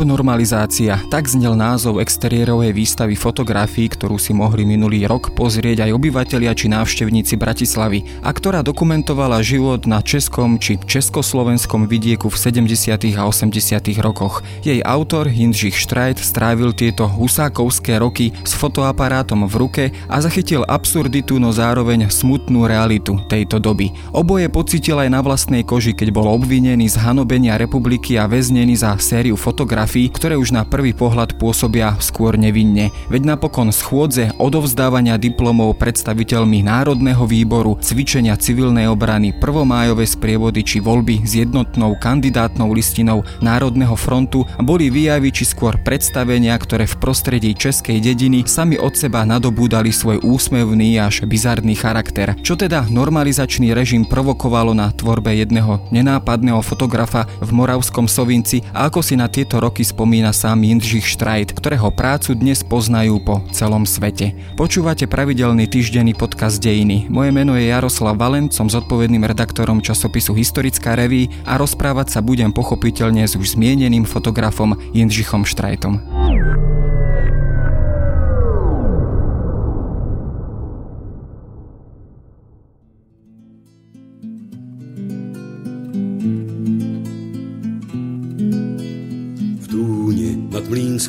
Abnormalizácia, tak znel názov exteriérovej výstavy fotografií, ktorú si mohli minulý rok pozrieť aj obyvatelia či návštevníci Bratislavy a ktorá dokumentovala život na českom či československom vidieku v 70. a 80. rokoch. Jej autor Jindřich Štrajt strávil tieto husákovské roky s fotoaparátom v ruke a zachytil absurditu, no zároveň smutnú realitu tejto doby. Oboje pocitil aj na vlastnej koži, keď bol obvinený z hanobenia republiky a väznený za sériu fotografií fotografií, ktoré už na prvý pohľad pôsobia skôr nevinne. Veď napokon schôdze odovzdávania diplomov predstaviteľmi Národného výboru, cvičenia civilnej obrany, prvomájové sprievody či voľby s jednotnou kandidátnou listinou Národného frontu boli výjavy či skôr predstavenia, ktoré v prostredí českej dediny sami od seba nadobúdali svoj úsmevný až bizarný charakter. Čo teda normalizačný režim provokovalo na tvorbe jedného nenápadného fotografa v Moravskom Sovinci a ako si na tieto roky spomína sám Jindřich Štrajt, ktorého prácu dnes poznajú po celom svete. Počúvate pravidelný týždenný podcast Dejiny. Moje meno je Jaroslav Valent, som zodpovedným redaktorom časopisu Historická reví a rozprávať sa budem pochopiteľne s už zmieneným fotografom Jindřichom Štrajtom.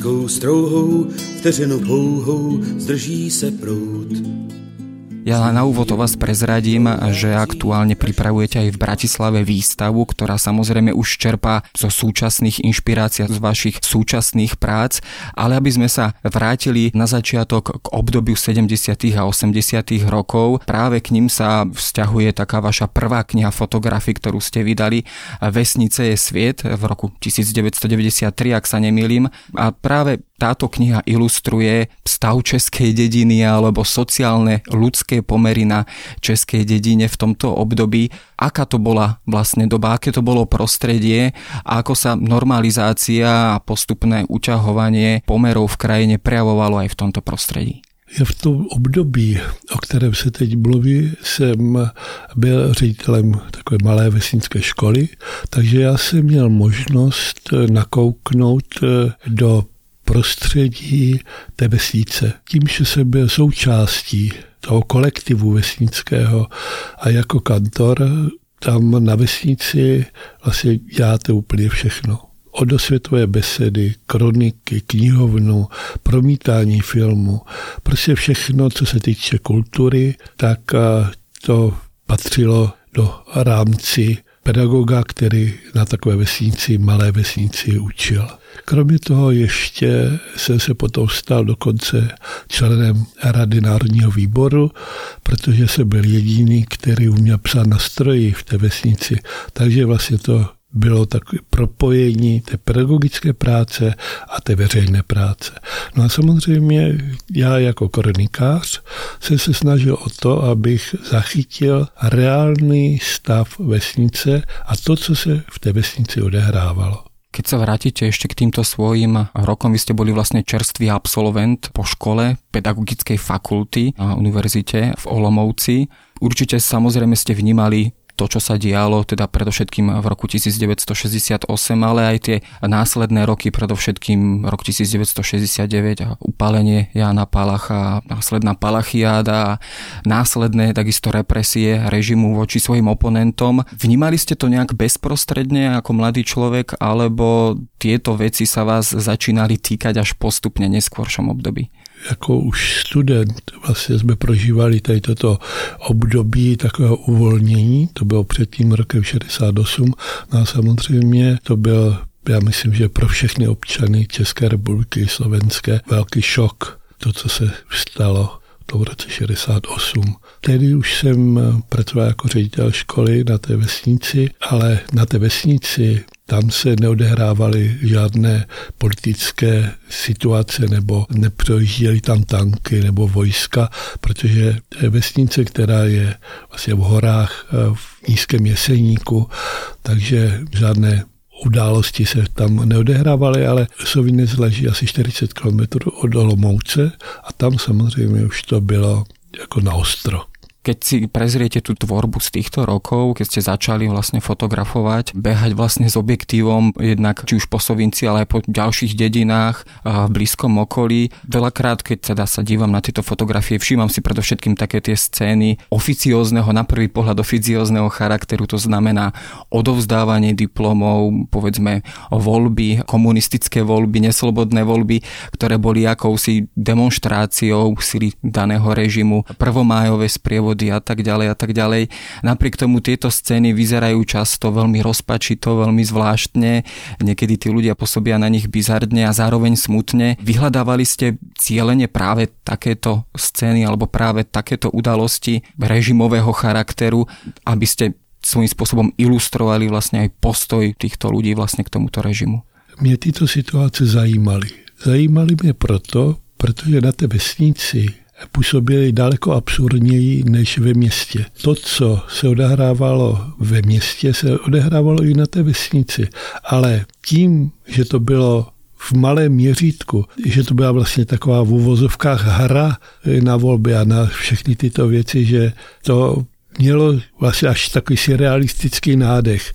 Mlínskou strouhou, vteřinu pouhou, zdrží se prout. Ja na úvod o vás prezradím, že aktuálne pripravujete aj v Bratislave výstavu, ktorá samozrejme už čerpá zo súčasných inšpirácií z vašich súčasných prác, ale aby sme sa vrátili na začiatok k obdobiu 70. a 80. rokov, práve k ním sa vzťahuje taká vaša prvá kniha fotografii, ktorú ste vydali, Vesnice je sviet v roku 1993, ak sa nemýlim. A práve táto kniha ilustruje stav českej dediny alebo sociálne ľudské pomery na českej dedine v tomto období. Aká to bola vlastne doba, aké to bolo prostredie a ako sa normalizácia a postupné uťahovanie pomerov v krajine prejavovalo aj v tomto prostředí. Já v tom období, o kterém se teď mluví, jsem byl ředitelem takové malé vesnické školy, takže já jsem měl možnost nakouknout do prostředí té vesnice. Tím, že jsem byl součástí toho kolektivu vesnického a jako kantor tam na vesnici vlastně děláte úplně všechno. Od osvětové besedy, kroniky, knihovnu, promítání filmu, prostě všechno, co se týče kultury, tak to patřilo do rámci pedagoga, který na takové vesnici, malé vesnici učil. Kromě toho ještě jsem se potom stal dokonce členem Rady Národního výboru, protože jsem byl jediný, který uměl psát na stroji v té vesnici. Takže vlastně to bylo takové propojení té pedagogické práce a té veřejné práce. No a samozřejmě já jako kronikář jsem se snažil o to, abych zachytil reálný stav vesnice a to, co se v té vesnici odehrávalo. Keď sa vrátite ešte k týmto svojim rokom, vy ste boli vlastne čerstvý absolvent po škole pedagogickej fakulty na univerzite v Olomouci. Určite samozrejme ste vnímali to, čo sa dialo, teda predovšetkým v roku 1968, ale aj tie následné roky, predovšetkým rok 1969 a upálenie Jana Palacha, následná Palachiáda a následné takisto represie režimu voči svojim oponentom. Vnímali ste to nejak bezprostredne ako mladý človek, alebo tieto veci sa vás začínali týkať až postupne neskôršom období? Jako už student vlastně jsme prožívali tady toto období takového uvolnění, to bylo před tím rokem 68, no a samozřejmě to byl já myslím, že pro všechny občany České republiky, Slovenské, velký šok, to, co se stalo v roce 68. Tedy už jsem pracoval jako ředitel školy na té vesnici, ale na té vesnici tam se neodehrávaly žádné politické situace nebo neprojížděly tam tanky nebo vojska, protože vesnice, která je vlastně v horách v nízkém jeseníku, takže žádné události se tam neodehrávaly, ale Sovinec leží asi 40 km od Olomouce a tam samozřejmě už to bylo jako na ostro. Keď si prezriete tú tvorbu z týchto rokov, keď ste začali vlastne fotografovať, behať vlastne s objektívom jednak či už po Sovinci, ale aj po ďalších dedinách v blízkom okolí. Veľakrát, keď teda sa dívam na tieto fotografie, všímam si predovšetkým také tie scény oficiózneho, na prvý pohľad oficiózneho charakteru, to znamená odovzdávanie diplomov, povedzme voľby, komunistické voľby, neslobodné voľby, ktoré boli akousi demonstráciou sily daného režimu, prvomájové sprievod podvody a tak ďalej a tak ďalej. Napriek tomu tieto scény vyzerajú často veľmi rozpačito, veľmi zvláštne, niekedy tí ľudia pôsobia na nich bizardne a zároveň smutne. Vyhľadávali ste cieľene práve takéto scény alebo práve takéto udalosti režimového charakteru, aby ste svojím spôsobom ilustrovali vlastne aj postoj týchto ľudí vlastne k tomuto režimu. Mě tyto situace zajímaly. Zajímaly mě proto, protože na té vesnici působily daleko absurdněji než ve městě. To, co se odehrávalo ve městě, se odehrávalo i na té vesnici. Ale tím, že to bylo v malém měřítku, že to byla vlastně taková v uvozovkách hra na volby a na všechny tyto věci, že to mělo vlastně až takový surrealistický nádech.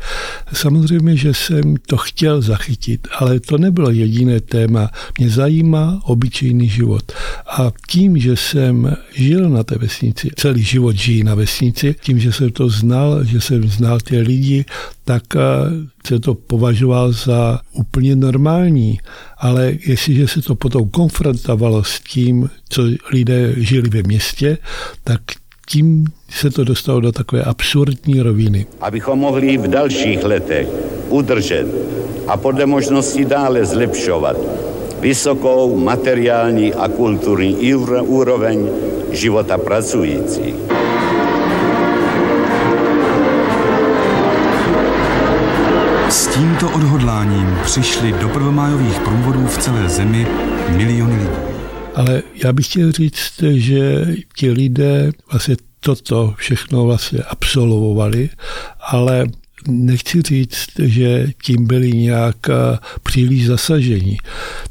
Samozřejmě, že jsem to chtěl zachytit, ale to nebylo jediné téma. Mě zajímá obyčejný život. A tím, že jsem žil na té vesnici, celý život žijí na vesnici, tím, že jsem to znal, že jsem znal ty lidi, tak eh, se to považoval za úplně normální. Ale jestliže se to potom konfrontovalo s tím, co lidé žili ve městě, tak tím se to dostalo do takové absurdní roviny. Abychom mohli v dalších letech udržet a podle možností dále zlepšovat vysokou materiální a kulturní úroveň života pracujících. S tímto odhodláním přišli do prvomájových průvodů v celé zemi miliony lidí. Ale já bych chtěl říct, že ti lidé vlastně toto všechno vlastně absolvovali, ale nechci říct, že tím byli nějak eh, příliš zasažení.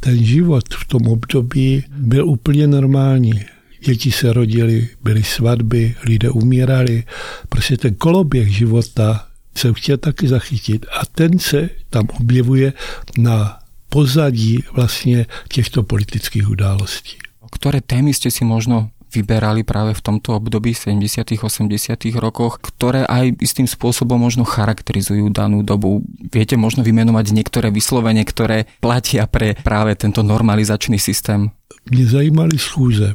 Ten život v tom období byl úplně normální. Děti se rodily, byly svatby, lidé umírali. Prostě ten koloběh života se chtěl taky zachytit a ten se tam objevuje na pozadí vlastně těchto politických událostí. Ktoré témy ste si možno vyberali práve v tomto období 70. 80. rokoch, ktoré aj istým spôsobom možno charakterizujú danú dobu. Viete možno vymenovať niektoré vyslovene, ktoré platia pre práve tento normalizačný systém? Mě zajímali schůze.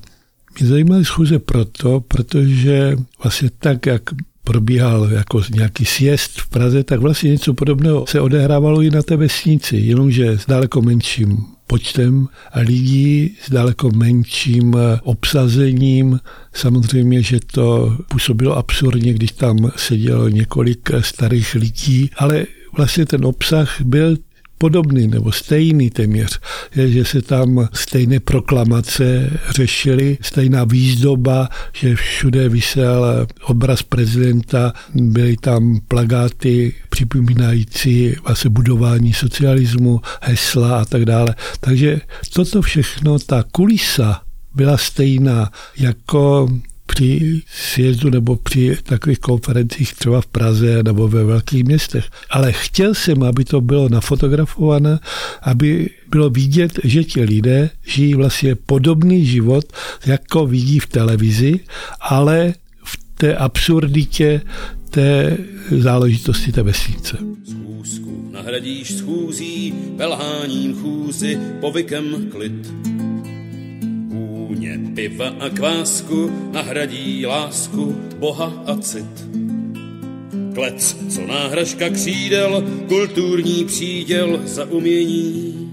Mě zajímali schůze proto, protože vlastně tak, jak probíhal jako nějaký sjezd v Praze, tak vlastně něco podobného se odehrávalo i na té vesnici, jenomže s daleko menším počtem lidí, s daleko menším obsazením. Samozřejmě, že to působilo absurdně, když tam sedělo několik starých lidí, ale vlastně ten obsah byl podobný nebo stejný téměř, je, že se tam stejné proklamace řešily, stejná výzdoba, že všude vysel obraz prezidenta, byly tam plagáty připomínající vlastně budování socialismu, hesla a tak dále. Takže toto všechno, ta kulisa byla stejná jako při sjezdu nebo při takových konferencích třeba v Praze nebo ve velkých městech. Ale chtěl jsem, aby to bylo nafotografované, aby bylo vidět, že ti lidé žijí vlastně podobný život, jako vidí v televizi, ale v té absurditě té záležitosti té vesnice. Schůzku nahradíš schůzí, pelháním chůzy, povykem klid Vůně piva a kvásku nahradí lásku, boha a cit. Klec, co náhražka křídel, kulturní příděl za umění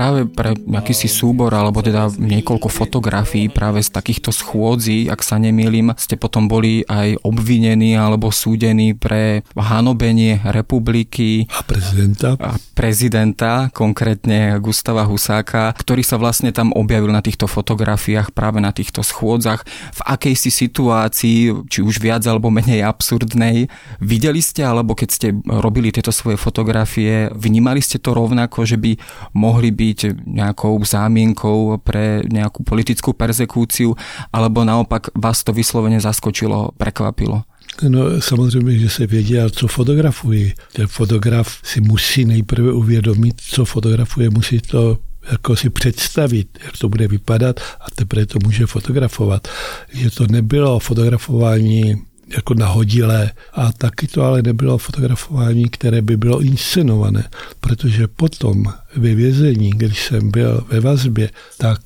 práve pre akýsi súbor alebo teda niekoľko fotografií práve z takýchto schôdzí, ak sa nemýlim, ste potom boli aj obvinení alebo súdení pre hanobenie republiky a prezidenta. A prezidenta, konkrétne Gustava Husáka, ktorý sa vlastne tam objavil na týchto fotografiách práve na týchto schôdzach v akejsi situácii, či už viac alebo menej absurdnej. Videli ste, alebo keď ste robili tieto svoje fotografie, vnímali ste to rovnako, že by mohli byť byť nejakou zámienkou pre nejakú politickú persekúciu, alebo naopak vás to vyslovene zaskočilo, prekvapilo? No samozřejmě, že se věděl, co fotografuji. Ten fotograf si musí nejprve uvědomit, co fotografuje, musí to jako si představit, jak to bude vypadat a teprve to může fotografovat. Že to nebylo fotografování jako nahodilé. A taky to ale nebylo fotografování, které by bylo inscenované, protože potom ve vězení, když jsem byl ve vazbě, tak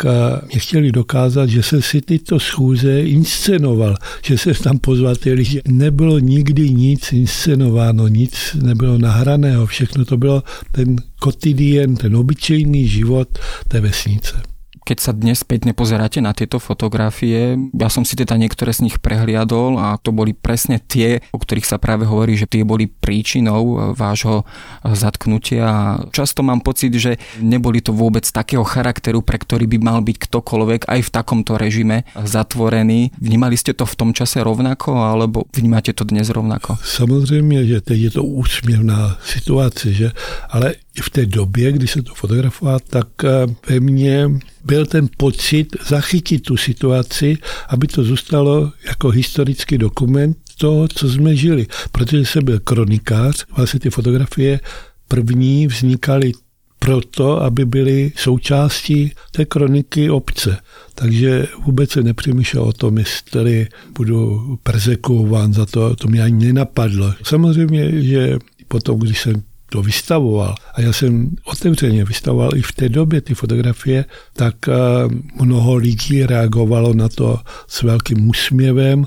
mě chtěli dokázat, že se si tyto schůze inscenoval, že se tam pozval ty lidi. Nebylo nikdy nic inscenováno, nic nebylo nahraného, všechno to bylo ten kotidien, ten obyčejný život té vesnice. Keď sa dnes späť nepozeráte na tieto fotografie, ja som si teda niektoré z nich prehliadol a to boli presne tie, o ktorých sa práve hovorí, že tie boli príčinou vášho zatknutia. Často mám pocit, že neboli to vôbec takého charakteru, pre ktorý by mal byť ktokoľvek aj v takomto režime zatvorený. Vnímali ste to v tom čase rovnako, alebo vnímate to dnes rovnako? Samozřejmě, že teď je to úsměvná situace, že? ale v té době, kdy se to fotografoval, tak eh, ve mně byl ten pocit zachytit tu situaci, aby to zůstalo jako historický dokument toho, co jsme žili. Protože jsem byl kronikář, vlastně ty fotografie první vznikaly proto, aby byly součástí té kroniky obce. Takže vůbec se nepřemýšlel o tom, jestli budu persekuován za to, to mě ani nenapadlo. Samozřejmě, že potom, když jsem to vystavoval, a já jsem otevřeně vystavoval i v té době ty fotografie, tak eh, mnoho lidí reagovalo na to s velkým úsměvem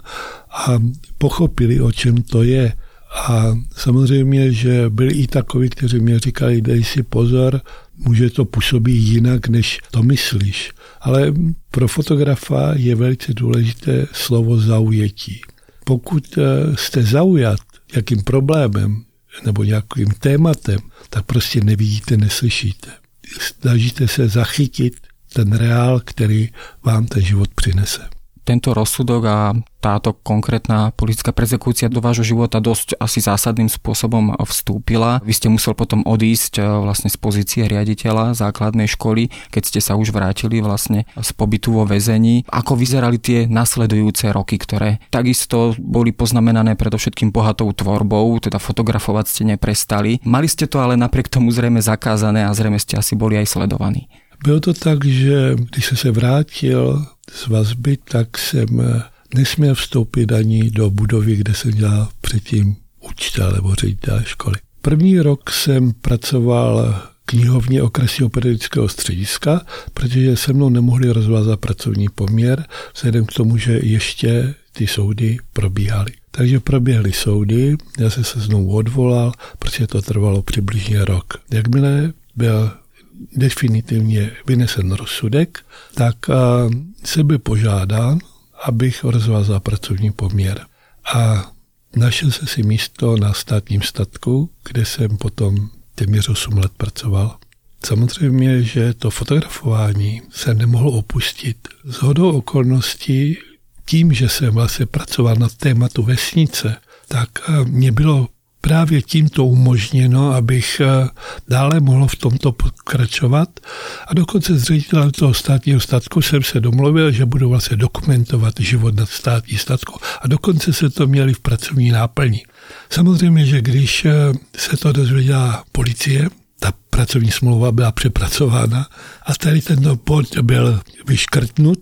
a pochopili, o čem to je. A samozřejmě, že byli i takoví, kteří mě říkali, dej si pozor, může to působit jinak, než to myslíš. Ale pro fotografa je velice důležité slovo zaujetí. Pokud eh, jste zaujat jakým problémem, nebo nějakým tématem, tak prostě nevidíte, neslyšíte. Snažíte se zachytit ten reál, který vám ten život přinese. Tento rozsudok a táto konkrétna politická persekúcia do vášho života dosť asi zásadným spôsobom vstúpila. Vy ste musel potom odísť e, vlastne z pozície riaditeľa základnej školy, keď ste sa už vrátili vlastne z pobytu vo väzení. Ako vyzerali tie nasledujúce roky, ktoré takisto boli poznamenané predovšetkým bohatou tvorbou, teda fotografovať ste neprestali. Mali ste to ale napriek tomu zrejme zakázané a zrejme ste asi boli aj sledovaní. Bylo to tak, že když jsem se vrátil z vazby, tak jsem nesměl vstoupit ani do budovy, kde jsem dělal předtím učitel nebo ředitel školy. První rok jsem pracoval knihovně okresního periodického střediska, protože se mnou nemohli rozvázat pracovní poměr, vzhledem k tomu, že ještě ty soudy probíhaly. Takže proběhly soudy, já jsem se znovu odvolal, protože to trvalo přibližně rok. Jakmile byl definitivně vynesen rozsudek, tak se by požádán abych rozvázal pracovní poměr. A našel se si místo na státním statku, kde jsem potom téměř 8 let pracoval. Samozřejmě, že to fotografování se nemohlo opustit. Z hodou okolností, tím, že jsem vlastně pracoval na tématu vesnice, tak mě bylo právě tímto umožněno, abych eh, dále mohl v tomto pokračovat. A dokonce s ředitelem toho státního statku jsem se domluvil, že budu vlastně dokumentovat život na státní statku. A dokonce se to měli v pracovní náplni. Samozřejmě, že když eh, se to dozvěděla policie, ta pracovní smlouva byla přepracována a tady ten bod byl vyškrtnut,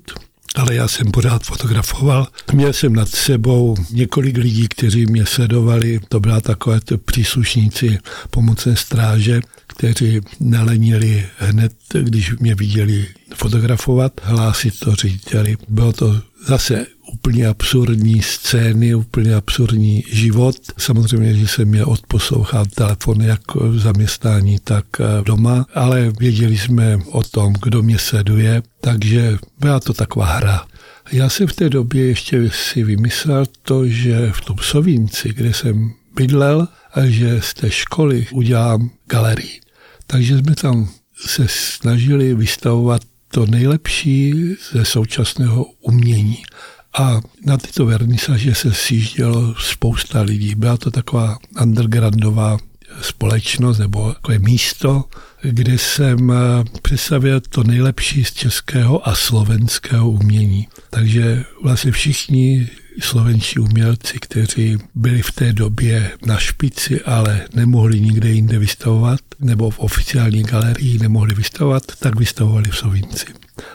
ale já jsem pořád fotografoval. Měl jsem nad sebou několik lidí, kteří mě sledovali. To byla takové to příslušníci pomocné stráže, kteří nelenili hned, když mě viděli fotografovat, hlásit to řediteli. Bylo to zase úplně absurdní scény, úplně absurdní život. Samozřejmě, že jsem je odposlouchal telefon jak v zaměstnání, tak doma, ale věděli jsme o tom, kdo mě sleduje, takže byla to taková hra. Já jsem v té době ještě si vymyslel to, že v tom Sovínci, kde jsem bydlel, a že z té školy udělám galerii. Takže jsme tam se snažili vystavovat to nejlepší ze současného umění. A na tyto vernisaže se sjíždělo spousta lidí. Byla to taková undergroundová společnost nebo takové místo, kde jsem eh, představil to nejlepší z českého a slovenského umění. Takže vlastně všichni slovenští umělci, kteří byli v té době na špici, ale nemohli nikde jinde vystavovat, nebo v oficiální galerii nemohli vystavovat, tak vystavovali v Sovinci.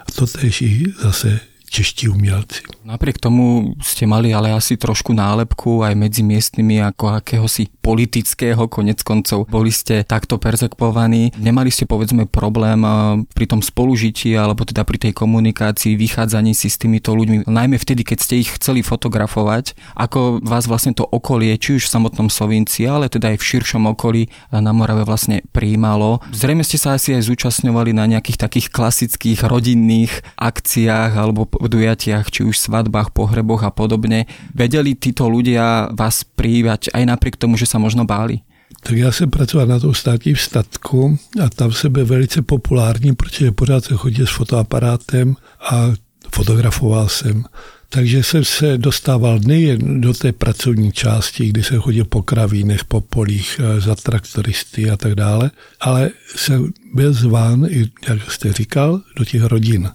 A to tež i zase čeští umělci. Napriek tomu ste mali ale asi trošku nálepku aj medzi miestnymi ako akéhosi politického konec koncov. Boli ste takto perzekvovaní. Nemali ste povedzme problém eh, pri tom spolužití alebo teda pri tej komunikácii, vychádzaní si s týmito ľuďmi, najmä vtedy, keď ste ich chceli fotografovať, ako vás vlastne to okolie, či už v samotnom Slovinci, ale teda aj v širšom okolí na Morave vlastne prijímalo. Zrejme ste sa asi aj zúčastňovali na nejakých takých klasických rodinných akciách alebo podujatiach, či už svadbách, pohreboch a podobne. Vedeli títo ľudia vás prívať aj napriek tomu, že sa možno báli? Tak já jsem pracoval na tom státním statku a tam jsem byl velice populární, protože pořád se chodil s fotoaparátem a fotografoval jsem. Takže jsem se dostával nejen do té pracovní části, kdy jsem chodil po kravínech, po polích eh, za traktoristy a tak dále, ale jsem byl zván, jak jste říkal, do těch rodin.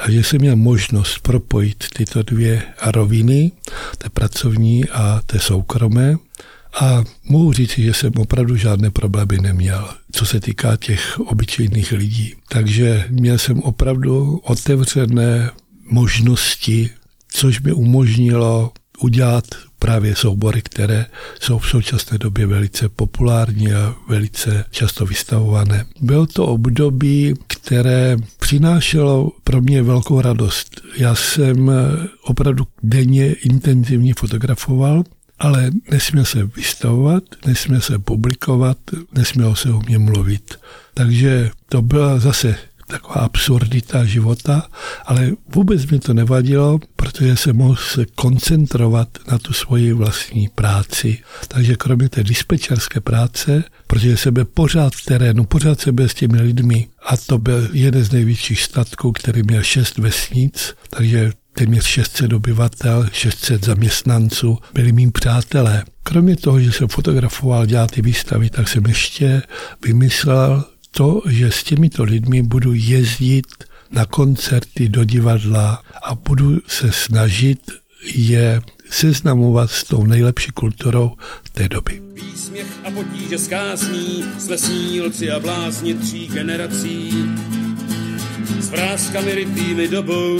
A že jsem měl možnost propojit tyto dvě roviny, té pracovní a té soukromé. A mohu říct, že jsem opravdu žádné problémy neměl, co se týká těch obyčejných lidí. Takže měl jsem opravdu otevřené možnosti což mi umožnilo udělat právě soubory, které jsou v současné době velice populární a velice často vystavované. Bylo to období, které přinášelo pro mě velkou radost. Já jsem opravdu denně intenzivně fotografoval, ale nesměl se vystavovat, nesměl se publikovat, nesměl se o mě mluvit. Takže to byla zase taková absurdita života, ale vůbec mi to nevadilo, protože se mohl se koncentrovat na tu svoji vlastní práci. Takže kromě té dispečerské práce, protože jsem byl pořád v terénu, pořád jsem byl s těmi lidmi a to byl jeden z největších statků, který měl šest vesnic, takže téměř 600 obyvatel, 600 zaměstnanců, byli mým přátelé. Kromě toho, že jsem fotografoval, dělal ty výstavy, tak jsem ještě vymyslel to, že s těmito lidmi budu jezdit na koncerty, do divadla a budu se snažit je seznamovat s tou nejlepší kulturou té doby. Výsměch a potíže skázní, slesnílci a blázni tří generací. S vrázkami rytými dobou,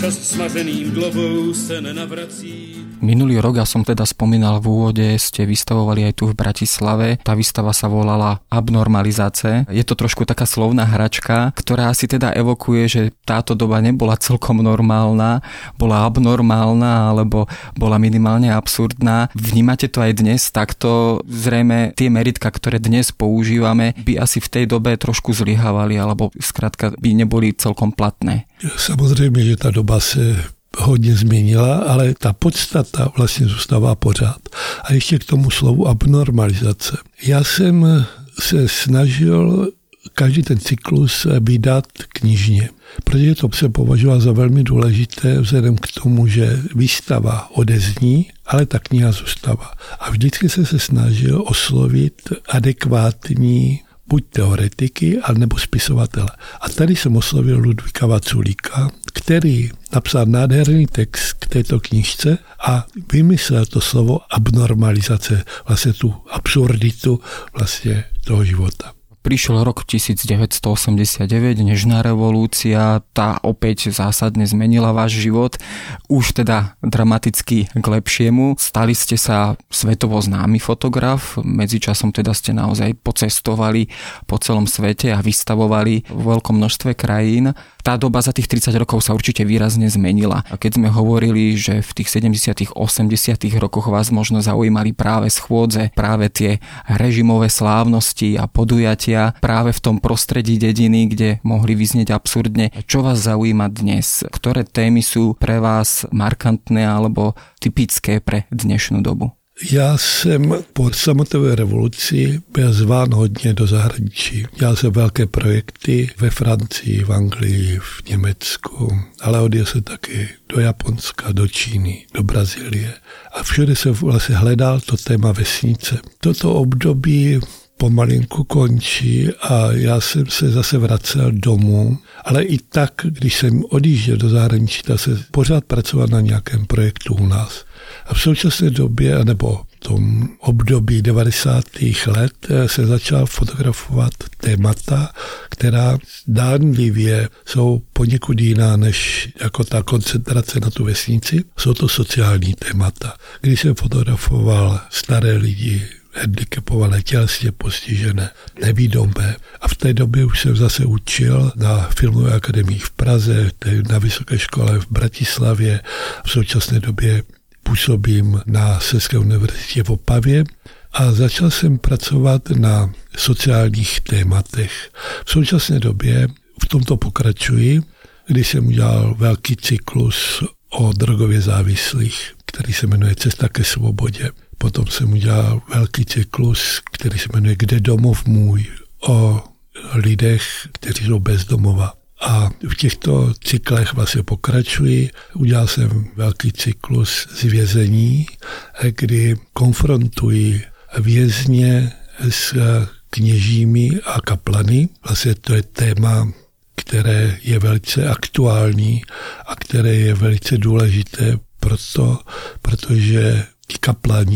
čas smaženým globou se nenavrací. Minulý rok, ja som teda spomínal v úvode, ste vystavovali aj tu v Bratislave. Tá výstava sa volala Abnormalizáce. Je to trošku taká slovná hračka, ktorá si teda evokuje, že táto doba nebola celkom normálna, bola abnormálna alebo bola minimálne absurdná. Vnímate to aj dnes takto? Zrejme tie meritka, ktoré dnes používame, by asi v tej dobe trošku zlyhávali alebo zkrátka by neboli celkom platné. Samozřejmě, že ta doba se hodně změnila, ale ta podstata vlastně zůstává pořád. A ještě k tomu slovu abnormalizace. Já jsem se snažil každý ten cyklus vydat knižně, protože to se považoval za velmi důležité vzhledem k tomu, že výstava odezní, ale ta kniha zůstává. A vždycky se se snažil oslovit adekvátní buď teoretiky, nebo spisovatele. A tady jsem oslovil Ludvíka Vaculíka, který napsal nádherný text k této knižce a vymyslel to slovo abnormalizace, vlastně tu absurditu vlastně toho života. Prišiel rok 1989, nežná revolúcia, tá opäť zásadne zmenila váš život, už teda dramaticky k lepšiemu. Stali ste sa svetovo známy fotograf, medzičasom teda ste naozaj pocestovali po celom svete a vystavovali v veľkom množstve krajín tá doba za tých 30 rokov sa určite výrazne zmenila. A keď sme hovorili, že v tých 70 80 rokoch vás možno zaujímali práve schôdze, práve tie režimové slávnosti a podujatia práve v tom prostredí dediny, kde mohli vyznieť absurdne. Čo vás zaujíma dnes? Ktoré témy sú pre vás markantné alebo typické pre dnešnú dobu? Já jsem po samotové revoluci byl zván hodně do zahraničí. Dělal jsem velké projekty ve Francii, v Anglii, v Německu, ale odjel se taky do Japonska, do Číny, do Brazílie. A všude se vlastně hledal to téma vesnice. Toto období pomalinku končí a já jsem se zase vracel domů, ale i tak, když jsem odjížděl do zahraničí, tak se pořád pracovat na nějakém projektu u nás. A v současné době, nebo v tom období 90. let se začal fotografovat témata, která dánlivě jsou poněkud jiná než jako ta koncentrace na tu vesnici. Jsou to sociální témata. Když jsem fotografoval staré lidi, handicapované, tělesně postižené, nevídomé. A v té době už jsem zase učil na Filmové akademii v Praze, na Vysoké škole v Bratislavě. V současné době působím na Seské univerzitě v Opavě a začal jsem pracovat na sociálních tématech. V současné době v tomto pokračuji, kdy jsem udělal velký cyklus o drogově závislých, který se jmenuje Cesta ke svobodě. Potom jsem udělal velký cyklus, který se jmenuje Kde domov můj, o lidech, kteří jsou bezdomova. A v těchto cyklech vlastně pokračuji. Udělal jsem velký cyklus z vězení, kdy konfrontuji vězně s kněžími a kaplany. Vlastně to je téma, které je velice aktuální a které je velice důležité proto, protože ti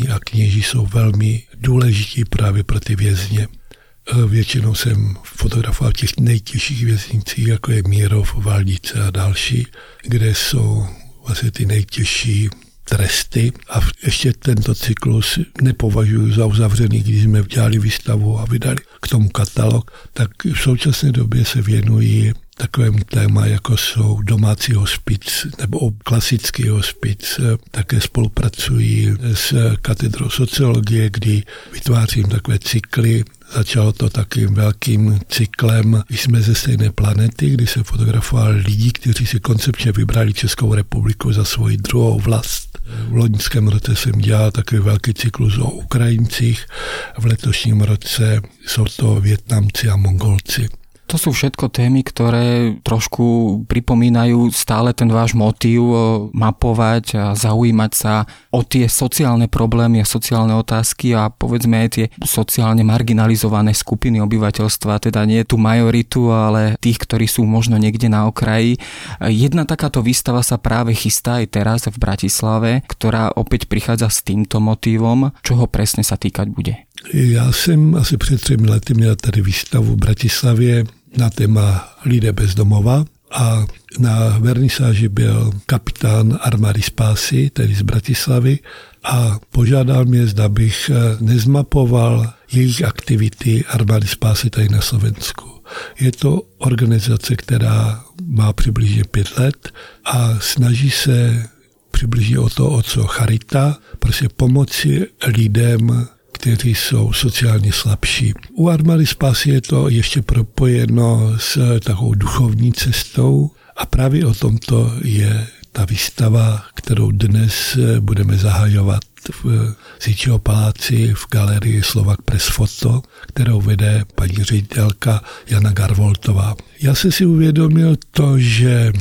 a kněží jsou velmi důležití právě pro ty vězně. E, většinou jsem fotografoval těch nejtěžších věznicích, jako je Mírov, Valdice a další, kde jsou vlastně ty nejtěžší tresty a ještě tento cyklus nepovažuji za uzavřený, když jsme dělali výstavu a vydali k tomu katalog, tak v současné době se věnují takovému téma, jako jsou domácí hospic nebo klasický hospic. Také spolupracují s katedrou sociologie, kdy vytvářím takové cykly Začalo to takým velkým cyklem Jsme ze stejné planety, kdy se fotografoval lidi, kteří si koncepčně vybrali Českou republiku za svoji druhou vlast. V loňském roce jsem dělal takový velký cyklus o Ukrajincích, v letošním roce jsou to Větnamci a Mongolci. To sú všetko témy, ktoré trošku pripomínajú stále ten váš motív mapovať a zaujímať sa o tie sociálne problémy a sociálne otázky a povedzme aj tie sociálne marginalizované skupiny obyvateľstva, teda nie tú majoritu, ale tých, ktorí sú možno niekde na okraji. Jedna takáto výstava sa práve chystá aj teraz v Bratislave, ktorá opäť prichádza s týmto motívom. Čoho presne sa týkať bude? Já jsem asi před třemi lety měl tady výstavu v Bratislavě na téma lidé bez domova a na vernisáži byl kapitán armády Spásy, tedy z Bratislavy, a požádal mě, zda bych eh, nezmapoval jejich aktivity armády Spásy tady na Slovensku. Je to organizace, která má přibližně pět let a snaží se přibližně o to, o co Charita, prostě pomoci lidem kteří jsou sociálně slabší. U armády spásy je to ještě propojeno s takovou duchovní cestou a právě o tomto je ta výstava, kterou dnes budeme zahajovat v Zíčího paláci v galerii Slovak Press Foto, kterou vede paní ředitelka Jana Garvoltová. Já jsem si uvědomil to, že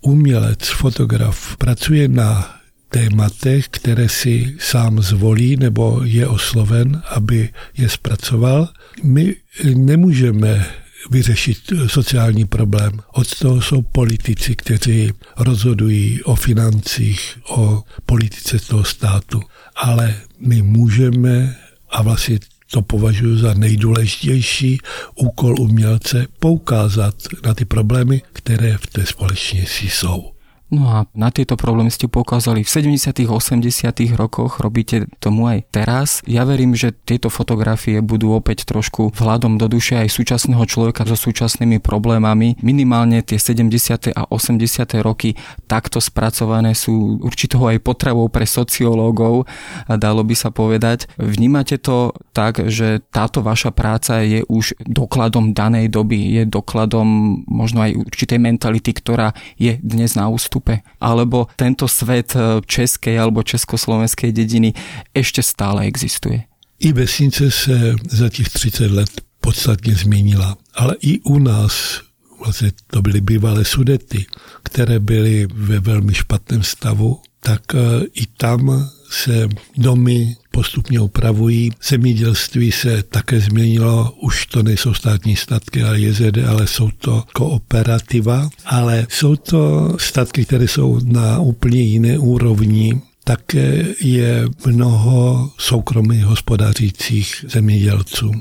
umělec, fotograf pracuje na tématech, které si sám zvolí nebo je osloven, aby je zpracoval. My nemůžeme vyřešit sociální problém. Od toho jsou politici, kteří rozhodují o financích, o politice toho státu. Ale my můžeme, a vlastně to považuji za nejdůležitější úkol umělce, poukázat na ty problémy, které v té společnosti jsou. No a na tieto problémy ste poukázali v 70 80 rokoch, robíte tomu aj teraz. Ja verím, že tieto fotografie budú opäť trošku vhľadom do duše aj súčasného človeka so súčasnými problémami. Minimálne tie 70. a 80. roky takto spracované sú určitou aj potrebou pre sociológov, dalo by sa povedať. Vnímate to tak, že táto vaša práca je už dokladom danej doby, je dokladom možno aj určitej mentality, ktorá je dnes na ústup Európe, alebo tento svet e, českej alebo československej dediny ešte stále existuje? I vesnice se za těch 30 let podstatně změnila, ale i u nás vlastně to byly bývalé sudety, které byly ve velmi špatném stavu, tak e, i tam se domy postupně upravují. Zemědělství se také změnilo, už to nejsou státní statky a JZD, ale jsou to kooperativa, ale jsou to statky, které jsou na úplně jiné úrovni také je mnoho soukromých hospodařících zemědělců.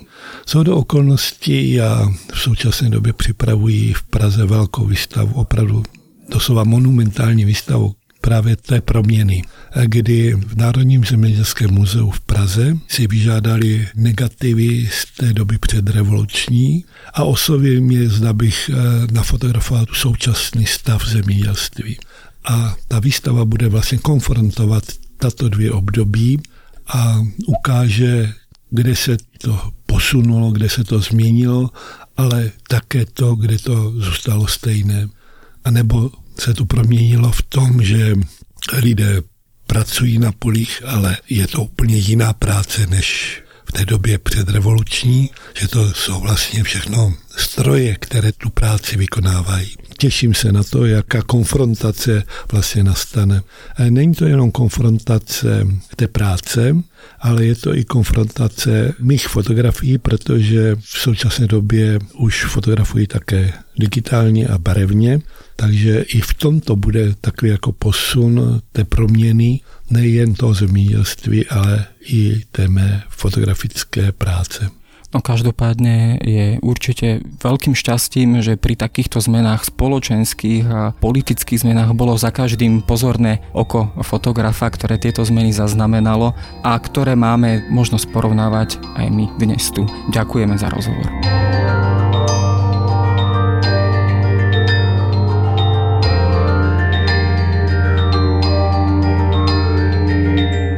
Jsou do okolností, já v současné době připravuji v Praze velkou výstavu, opravdu doslova monumentální výstavu právě té proměny, kdy v Národním zemědělském muzeu v Praze si vyžádali negativy z té doby předrevoluční a oslovili mě, zda bych eh, nafotografoval současný stav zemědělství. A ta výstava bude vlastně konfrontovat tato dvě období a ukáže, kde se to posunulo, kde se to změnilo, ale také to, kde to zůstalo stejné. A nebo se to proměnilo v tom, že lidé pracují na polích, ale je to úplně jiná práce než v té době předrevoluční, že to jsou vlastně všechno stroje, které tu práci vykonávají. Těším se na to, jaká konfrontace vlastně nastane. Není to jenom konfrontace té práce, ale je to i konfrontace mých fotografií, protože v současné době už fotografuji také digitálně a barevně, takže i v tomto bude takový jako posun té proměny nejen toho zemědělství, ale i té mé fotografické práce. No každopádne je určite veľkým šťastím, že pri takýchto zmenách spoločenských a politických zmenách bolo za každým pozorné oko fotografa, ktoré tieto zmeny zaznamenalo a ktoré máme možnosť porovnávať aj my dnes tu. Ďakujeme za rozhovor.